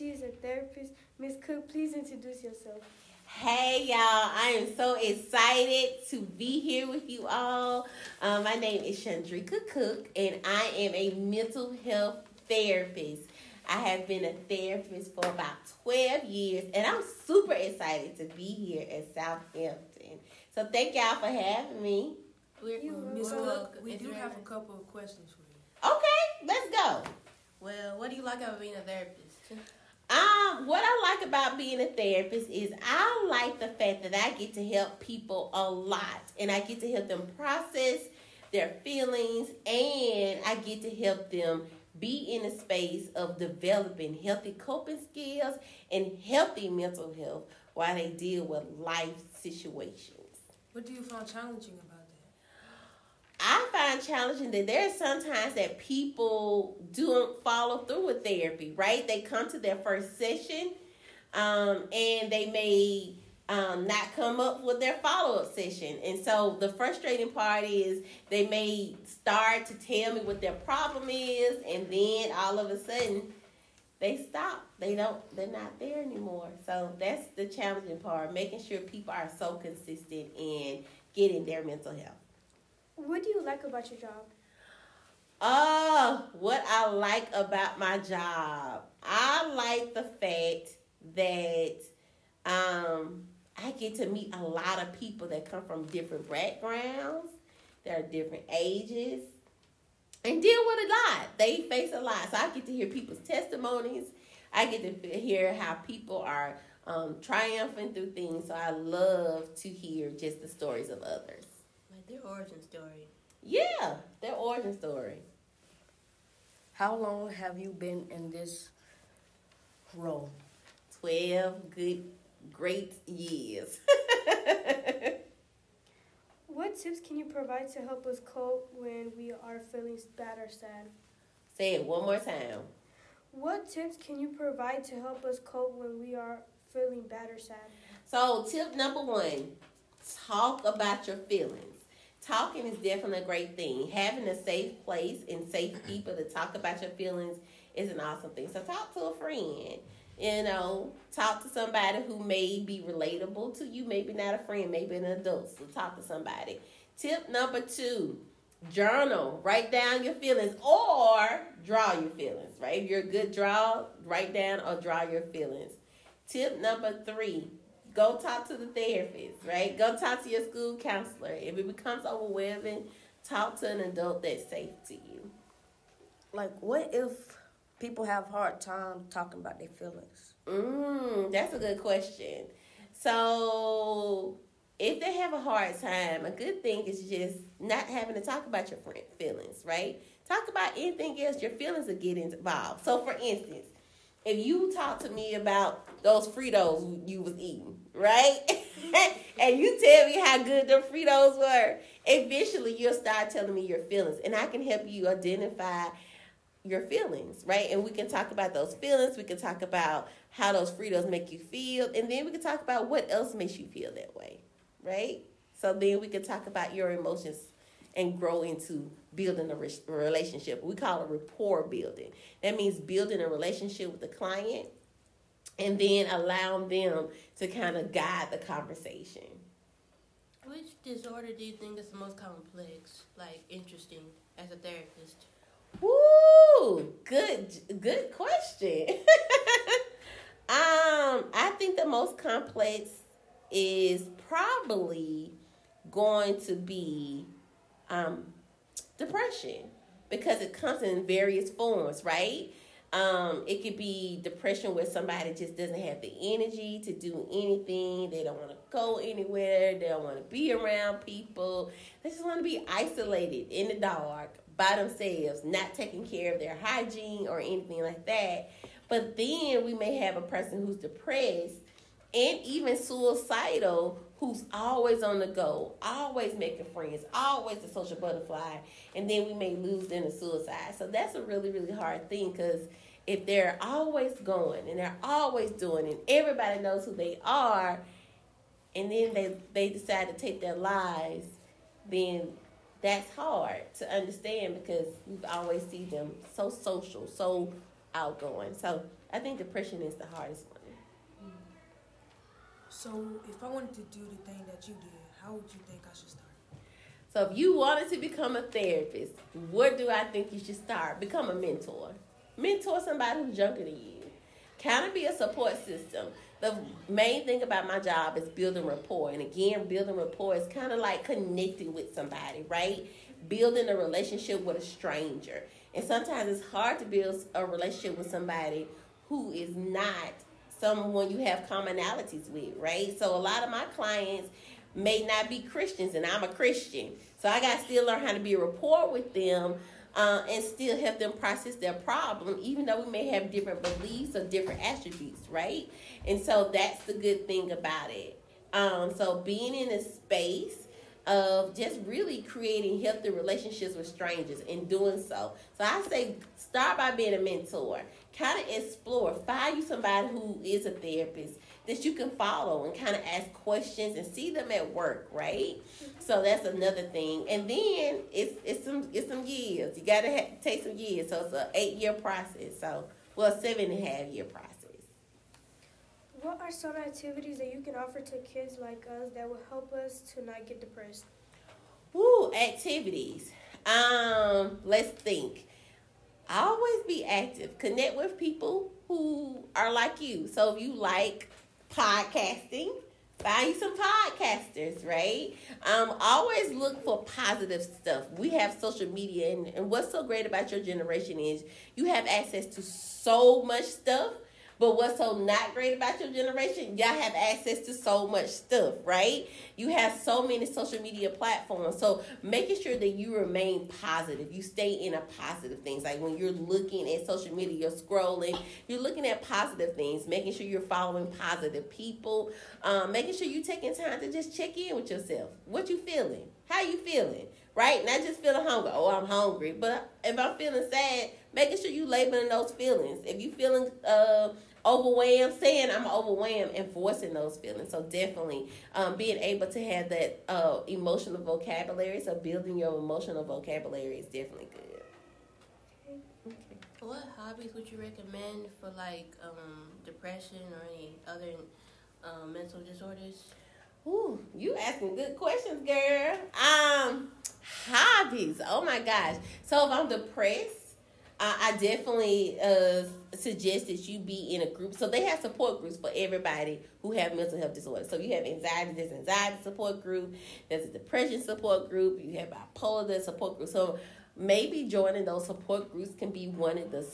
she's a therapist. Miss Cook, please introduce yourself. Hey y'all, I am so excited to be here with you all. Um, my name is Shawndrika Cook, and I am a mental health therapist. I have been a therapist for about 12 years, and I'm super excited to be here at Southampton. So thank y'all for having me. We're, Miss Cook, we do have a couple of questions for you. Okay, let's go. Well, what do you like about being a therapist? Um, what I like about being a therapist is I like the fact that I get to help people a lot and I get to help them process their feelings and I get to help them be in a space of developing healthy coping skills and healthy mental health while they deal with life situations. What do you find challenging about that? I find challenging that there are sometimes that people don't follow through with therapy, right? They come to their first session um, and they may um, not come up with their follow up session. And so the frustrating part is they may start to tell me what their problem is, and then all of a sudden they stop. They don't, they're not there anymore. So that's the challenging part, making sure people are so consistent in getting their mental health. What do you like about your job? Oh, what I like about my job. I like the fact that um I get to meet a lot of people that come from different backgrounds, that are different ages, and deal with a lot. They face a lot. So I get to hear people's testimonies. I get to hear how people are um, triumphing through things. So I love to hear just the stories of others. Like their origin story. Yeah, their origin story. How long have you been in this role? 12 good, great years. What tips can you provide to help us cope when we are feeling bad or sad? Say it one more time. What tips can you provide to help us cope when we are feeling bad or sad? So, tip number one talk about your feelings. Talking is definitely a great thing. Having a safe place and safe people to talk about your feelings is an awesome thing. So, talk to a friend. You know, talk to somebody who may be relatable to you, maybe not a friend, maybe an adult. So, talk to somebody. Tip number two journal, write down your feelings or draw your feelings, right? If you're a good draw, write down or draw your feelings. Tip number three, go talk to the therapist, right? Go talk to your school counselor. If it becomes overwhelming, talk to an adult that's safe to you. Like, what if people have hard time talking about their feelings? Mm, that's a good question. So, if they have a hard time, a good thing is just not having to talk about your feelings, right? Talk about anything else. Your feelings will get involved. So, for instance, if you talk to me about those Fritos you was eating, right? and you tell me how good the Fritos were, eventually you'll start telling me your feelings, and I can help you identify your feelings, right? And we can talk about those feelings. We can talk about how those Fritos make you feel, and then we can talk about what else makes you feel that way, right? So then we can talk about your emotions and grow into building a re- relationship. We call it rapport building. That means building a relationship with the client and then allowing them to kind of guide the conversation. Which disorder do you think is the most complex, like interesting, as a therapist? Woo! Good, good question. um, I think the most complex is probably going to be um, depression because it comes in various forms, right? Um, it could be depression where somebody just doesn't have the energy to do anything. They don't want to go anywhere. They don't want to be around people. They just want to be isolated in the dark by themselves, not taking care of their hygiene or anything like that. But then we may have a person who's depressed and even suicidal who's always on the go, always making friends, always a social butterfly, and then we may lose them to suicide. So that's a really, really hard thing because if they're always going and they're always doing and everybody knows who they are and then they they decide to take their lives then that's hard to understand because we've always see them so social so outgoing. So i think depression is the hardest one. So if I wanted to do the thing that you did, how would you think I should start? so if you wanted to become a therapist where do i think you should start? Become a mentor. Mentor somebody who's younger than you. Kind of be a support system the main thing about my job is building rapport. And again building rapport is kind of like connecting with somebody right? Building a relationship with a stranger. And sometimes it's hard to build a relationship with somebody who is not someone you have commonalities with right? So a lot of my clients may not be christians and i'm a christian. So i got to still learn how to be rapport with them uh, and still help them process their problem, even though we may have different beliefs or different attributes, right? And so that's the good thing about it. Um, so being in a space of just really creating healthy relationships with strangers and doing so. So I say start by being a mentor. Kind of explore. Find you somebody who is a therapist that you can follow and kind of ask questions and see them at work, right? So that's another thing. And then it's it's some it's some years. You gotta ha- take some years. So it's an eight year process. So well, seven and a half year process. What are some activities that you can offer to kids like us that will help us to not get depressed? Woo, activities. Um, let's think. Always be active. Connect with people who are like you. So if you like podcasting, find you some podcasters, right? Um, always look for positive stuff. We have social media, and, and what's so great about your generation is you have access to so much stuff. But what's so not great about your generation, y'all have access to so much stuff, right? You have so many social media platforms. So making sure that you remain positive, you stay in a positive things. Like when you're looking at social media, you're scrolling, you're looking at positive things, making sure you're following positive people, um, making sure you're taking time to just check in with yourself. What you feeling? How you feeling? Right? Not just feeling hungry. Oh, I'm hungry. But if I'm feeling sad, making sure you labeling those feelings. If you feeling uh overwhelmed, saying I'm overwhelmed and voicing those feelings. So definitely um, being able to have that uh, emotional vocabulary, so building your emotional vocabulary is definitely good. Okay. What hobbies would you recommend for like um, depression or any other um, mental disorders? Ooh, you asking good questions, girl. Um, hobbies. Oh my gosh. So if I'm depressed, uh, I definitely uh, suggest that you be in a group. So they have support groups for everybody who have mental health disorders. So you have anxiety, there's anxiety support group, there's a depression support group, you have bipolar there's support group. So maybe joining those support groups can be one of the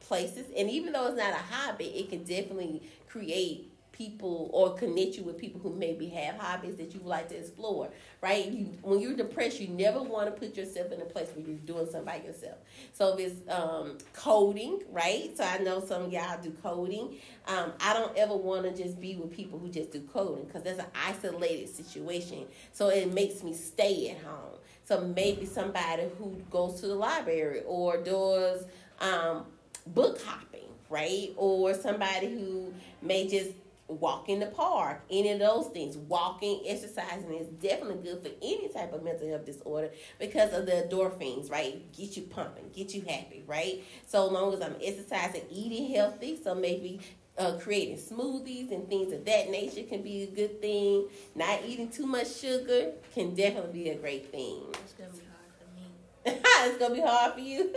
places. And even though it's not a hobby, it can definitely create people or connect you with people who maybe have hobbies that you would like to explore right? You when you're depressed you never want to put yourself in a place where you're doing something by yourself. So if it's um, coding right? So i know some y'all do coding. Um, i don't ever want to just be with people who just do coding because that's an isolated situation. So it makes me stay at home. So maybe somebody who goes to the library or does um, book hopping right? Or somebody who may just walk in the park, any of those things. Walking, exercising is definitely good for any type of mental health disorder because of the endorphins, right? Get you pumping, get you happy, right? So long as I'm exercising, eating healthy, so maybe uh, creating smoothies and things of that nature can be a good thing. Not eating too much sugar can definitely be a great thing. It's gonna be hard for me. it's gonna be hard for you.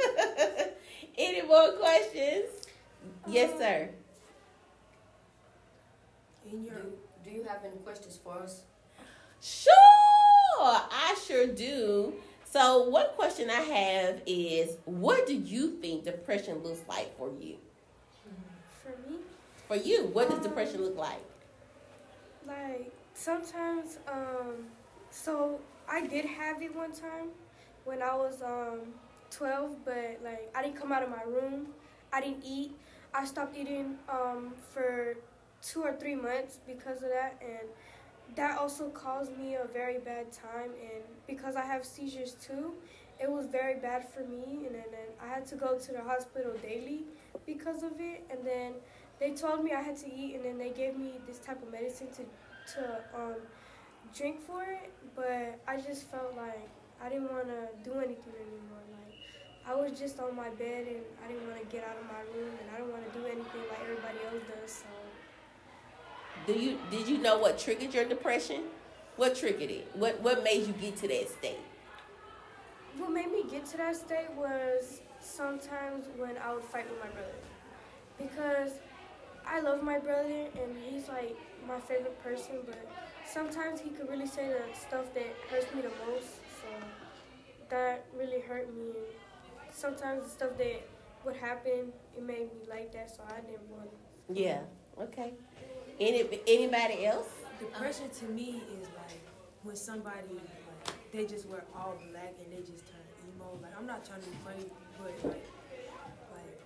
Any more questions? Yes, sir. In your Do, do you have any questions for us? Sure, I sure do. So, one question I have is what do you think depression looks like for you? For me, For you, what does depression look like? like sometimes, um, so I did have it one time when I was um 12, but like I didn't come out of my room. I didn't eat. I stopped eating um for two or three months because of that, and that also caused me a very bad time. And because I have seizures too, it was very bad for me. And then, I had to go to the hospital daily because of it, and then they told me I had to eat, and then they gave me this type of medicine to to um, drink for it. But I just felt like I didn't want to do anything anymore. Like I was just on my bed, and I didn't want to get out of my room, and I don't want to do anything like everybody else does. So Do you did you know what triggered your depression? What triggered it? What what made you get to that state? what made me get to that state was sometimes when I would fight with my brother because I love my brother and he's like my favorite person, but sometimes he could really say the stuff that hurts me the most. So that really hurt me. And sometimes the stuff that would happen, it made me like that. So I didn't want it. Yeah. Okay. Any anybody else? Depression to me is like when somebody like they just wear all black and they just turn emo. Like I'm not trying to be funny, but like like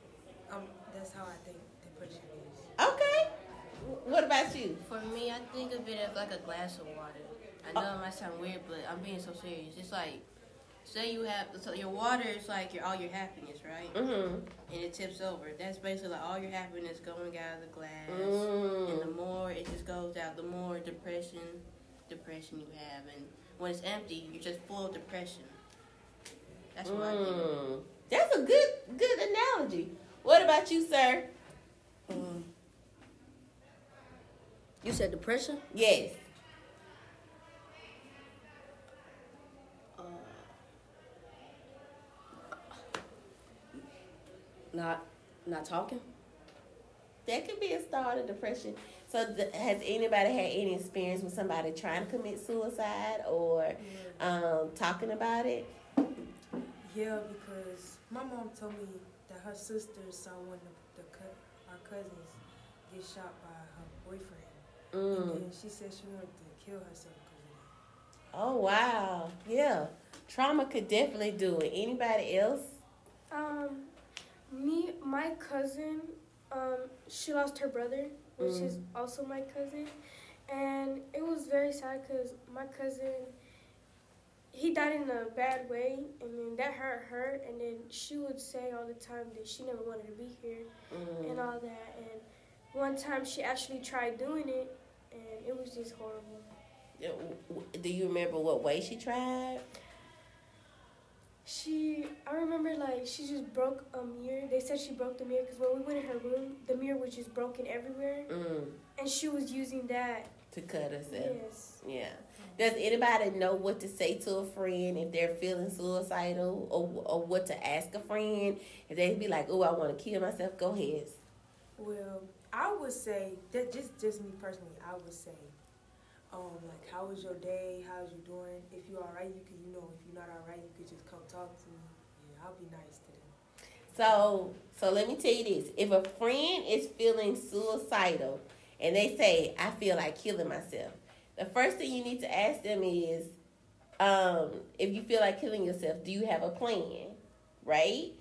um that's how I think depression is. Okay. What about you? For me, I think of it as like a glass of water. I know it might sound weird, but I'm being so serious. It's like, say you have, so your water is like your all your happiness, right? Mm-hmm. And it tips over. That's basically like all your happiness going out of the glass. Mm. And the more it just goes out, the more depression, depression you have. And when it's empty, you're just full of depression. That's what I think. Mm. That's a good good analogy. What about you, sir? Um, you said depression? Yes. Not not talking? That could be a start of depression. So, th- has anybody had any experience with somebody trying to commit suicide or um, talking about it? Yeah, because my mom told me that her sister saw one of the co- our cousins get shot by her boyfriend, Mm. and then she said she wanted to kill herself because of that. Oh wow, yeah. Trauma could definitely do it. Anybody else? Um, me, my cousin, um, she lost her brother, which is also my cousin, and it was very sad because my cousin, he died in a bad way, and then that hurt her, and then she would say all the time that she never wanted to be here and Mm. all that, and one time she actually tried doing it, and it was just horrible. Yeah, w- w- Do you remember what way she tried? She, I remember like she just broke a mirror. They said she broke the mirror because when we went in her room, the mirror was just broken everywhere, Mm. and she was using that. To cut herself. Yes. Yeah. Does anybody know what to say to a friend if they're feeling suicidal or, or what to ask a friend? If they'd be like, oh, I want to kill myself, go ahead. Well, I would say that just just me personally, I would say, um, like how was your day? How's you doing? If you're all right, you can, you know if you're not all right, you could just come talk to me. Yeah, I'll be nice to them. So, so let me tell you this: if a friend is feeling suicidal and they say, "I feel like killing myself," the first thing you need to ask them is, um, if you feel like killing yourself, do you have a plan? Right?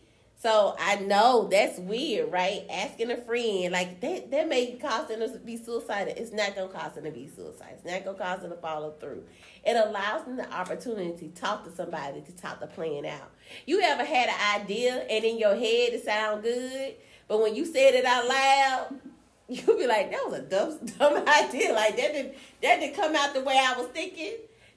So I know that's weird, right? Asking a friend like that that may cause them to be suicidal. It's not gonna cause them to be suicidal. It's not gonna cause them to follow through. It allows them the opportunity to talk to somebody to talk the plan out. You ever had an idea and in your head it sound good, but when you said it out loud, you'll be like, that was a dumb, dumb idea. Like that didn't that didn't come out the way I was thinking.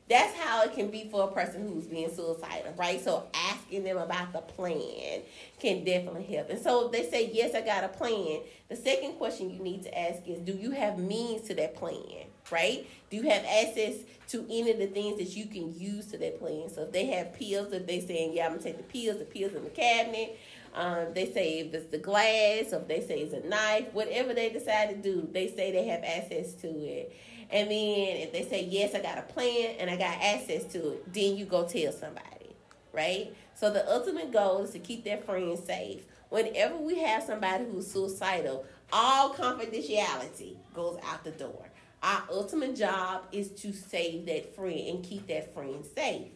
That's how it can be for a person who's being suicidal, right? So asking them about the plan can definitely help. And so if they say, Yes, I got a plan, the second question you need to ask is, Do you have means to that plan? Right? Do you have access to any of the things that you can use to that plan? So if they have pills, if they saying, Yeah, I'm gonna take the pills, the pills in the cabinet, um, they say if it's the glass, or if they say it's a knife, whatever they decide to do, they say they have access to it. And then if they say, Yes, I got a plan and I got access to it, then you go tell somebody, right? So the ultimate goal is to keep that friend safe. Whenever we have somebody who's suicidal, all confidentiality goes out the door. Our ultimate job is to save that friend and keep that friend safe.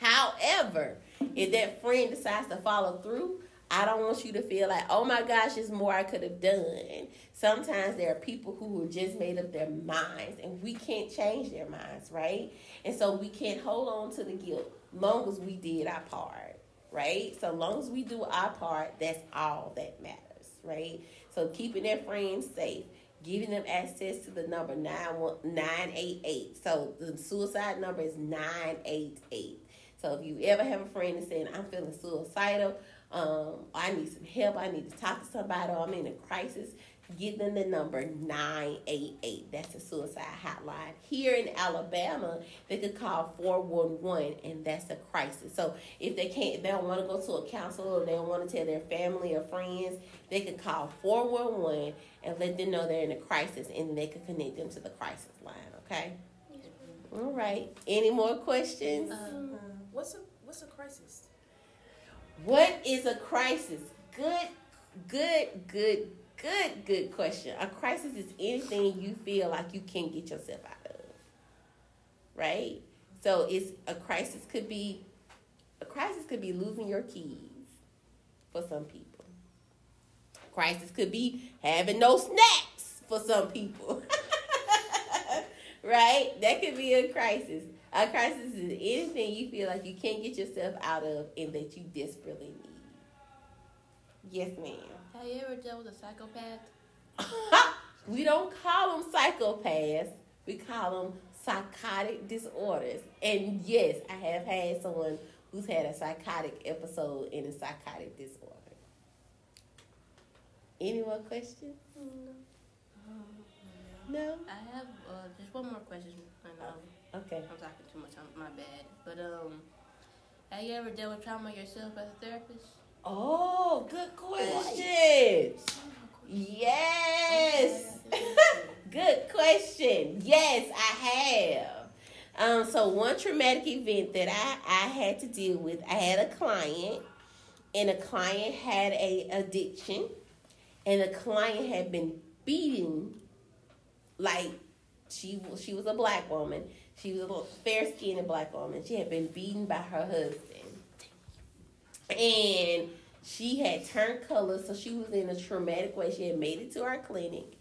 However, if that friend decides to follow through, I don't want you to feel like, oh my gosh, there's more I could have done. Sometimes there are people who are just made up their minds, and we can't change their minds, right? And so we can't hold on to the guilt long as we did our part, right? So long as we do our part, that's all that matters. right? So keeping their friends safe, giving them access to the number 988. So the suicide number is 988. So if you ever have a friend that's saying, I'm feeling suicidal, um, I need some help, I need to talk to somebody, or I'm in a crisis, give them the number 988. That's a suicide hotline. Here in Alabama, they could call 411 and that's a crisis. So if they can't, they don't want to go to a counselor or they don't want to tell their family or friends, they could call 411 and let them know they're in a crisis and they could connect them to the crisis line, okay? All right. Any more questions? Um, what's a what's a crisis? What is a crisis? Good, good, good, good, good question. A crisis is anything you feel like you can't get yourself out of. Right? So it's a crisis could be a crisis could be losing your keys for some people. Crisis could be having no snacks for some people. right? That could be a crisis. A crisis is anything you feel like you can't get yourself out of and that you desperately need. Yes, ma'am. Have you ever dealt with a psychopath? we don't call them psychopaths. We call them psychotic disorders. And yes, I have had someone who's had a psychotic episode in a psychotic disorder. Any more questions? No. No. I have uh, just one more question. And, um, Okay. I'm talking too much. I'm, my bad. But um, have you ever dealt with trauma yourself as a therapist? Oh, good question. Yes. good question. Yes, I have. Um, so one traumatic event that I, I had to deal with, I had a client, and a client had a addiction, and the client had been beaten like she she was a black woman. She was a little fair skinned black woman. She had been beaten by her husband. And she had turned color, so she was in a traumatic way. She had made it to our clinic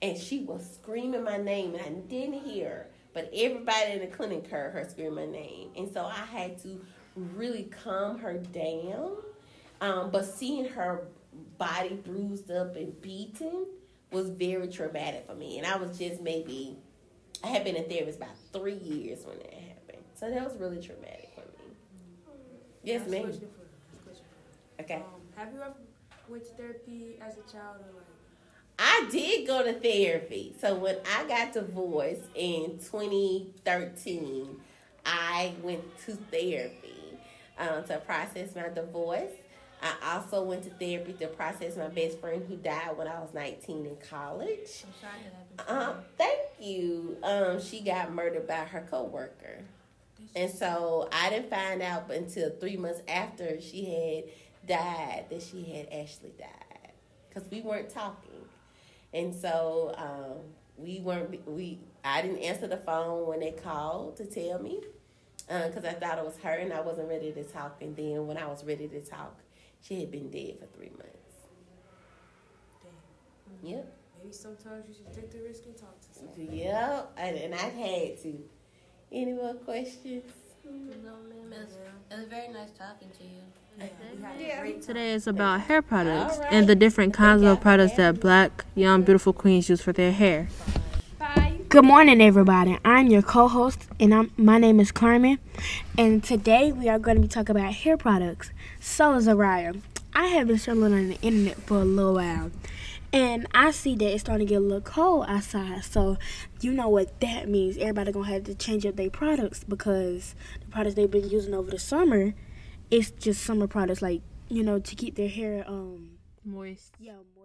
and she was screaming my name and I didn't hear her. But everybody in the clinic heard her scream my name. And so I had to really calm her down. Um, but seeing her body bruised up and beaten was very traumatic for me. And I was just maybe I had been a therapist about three years when that happened. So that was really traumatic for me. Yes, ma'am. question for question for. Okay. Um, have you ever went to therapy as a child or like? I did go to therapy. So when I got divorced in 2013, I went to therapy um, to process my divorce. I also went to therapy to process my best friend who died when I was 19 in college. I'm sorry that happened. Um. Um, she got murdered by her coworker. And so I didn't find out until three months after she had died that she had actually died because we weren't talking, and so um, we weren't. We I didn't answer the phone when they called to tell me because I thought it was her and I wasn't ready to talk. And then when I was ready to talk, she had been dead for three months. Dang. Yep. Maybe sometimes you should take the risk and talk to someone. Yep. And, and I had to. Any more questions? No, ma'am. It was, it was very nice talking to you. Yeah, we had a Yeah. great time. Today is about hair products All right. and the different kinds of products that black, young, beautiful queens use for their hair. Bye. Good morning, everybody. I'm your co-host, and I'm my name is Carmen. And today we are going to be talking about hair products. So, Zariah, I have been struggling on the internet for a little while, and I see that it's starting to get a little cold outside. So, you know what that means? Everybody gonna have to change up their products because the products they've been using over the summer, it's just summer products, like you know, to keep their hair um Moist. yeah moist.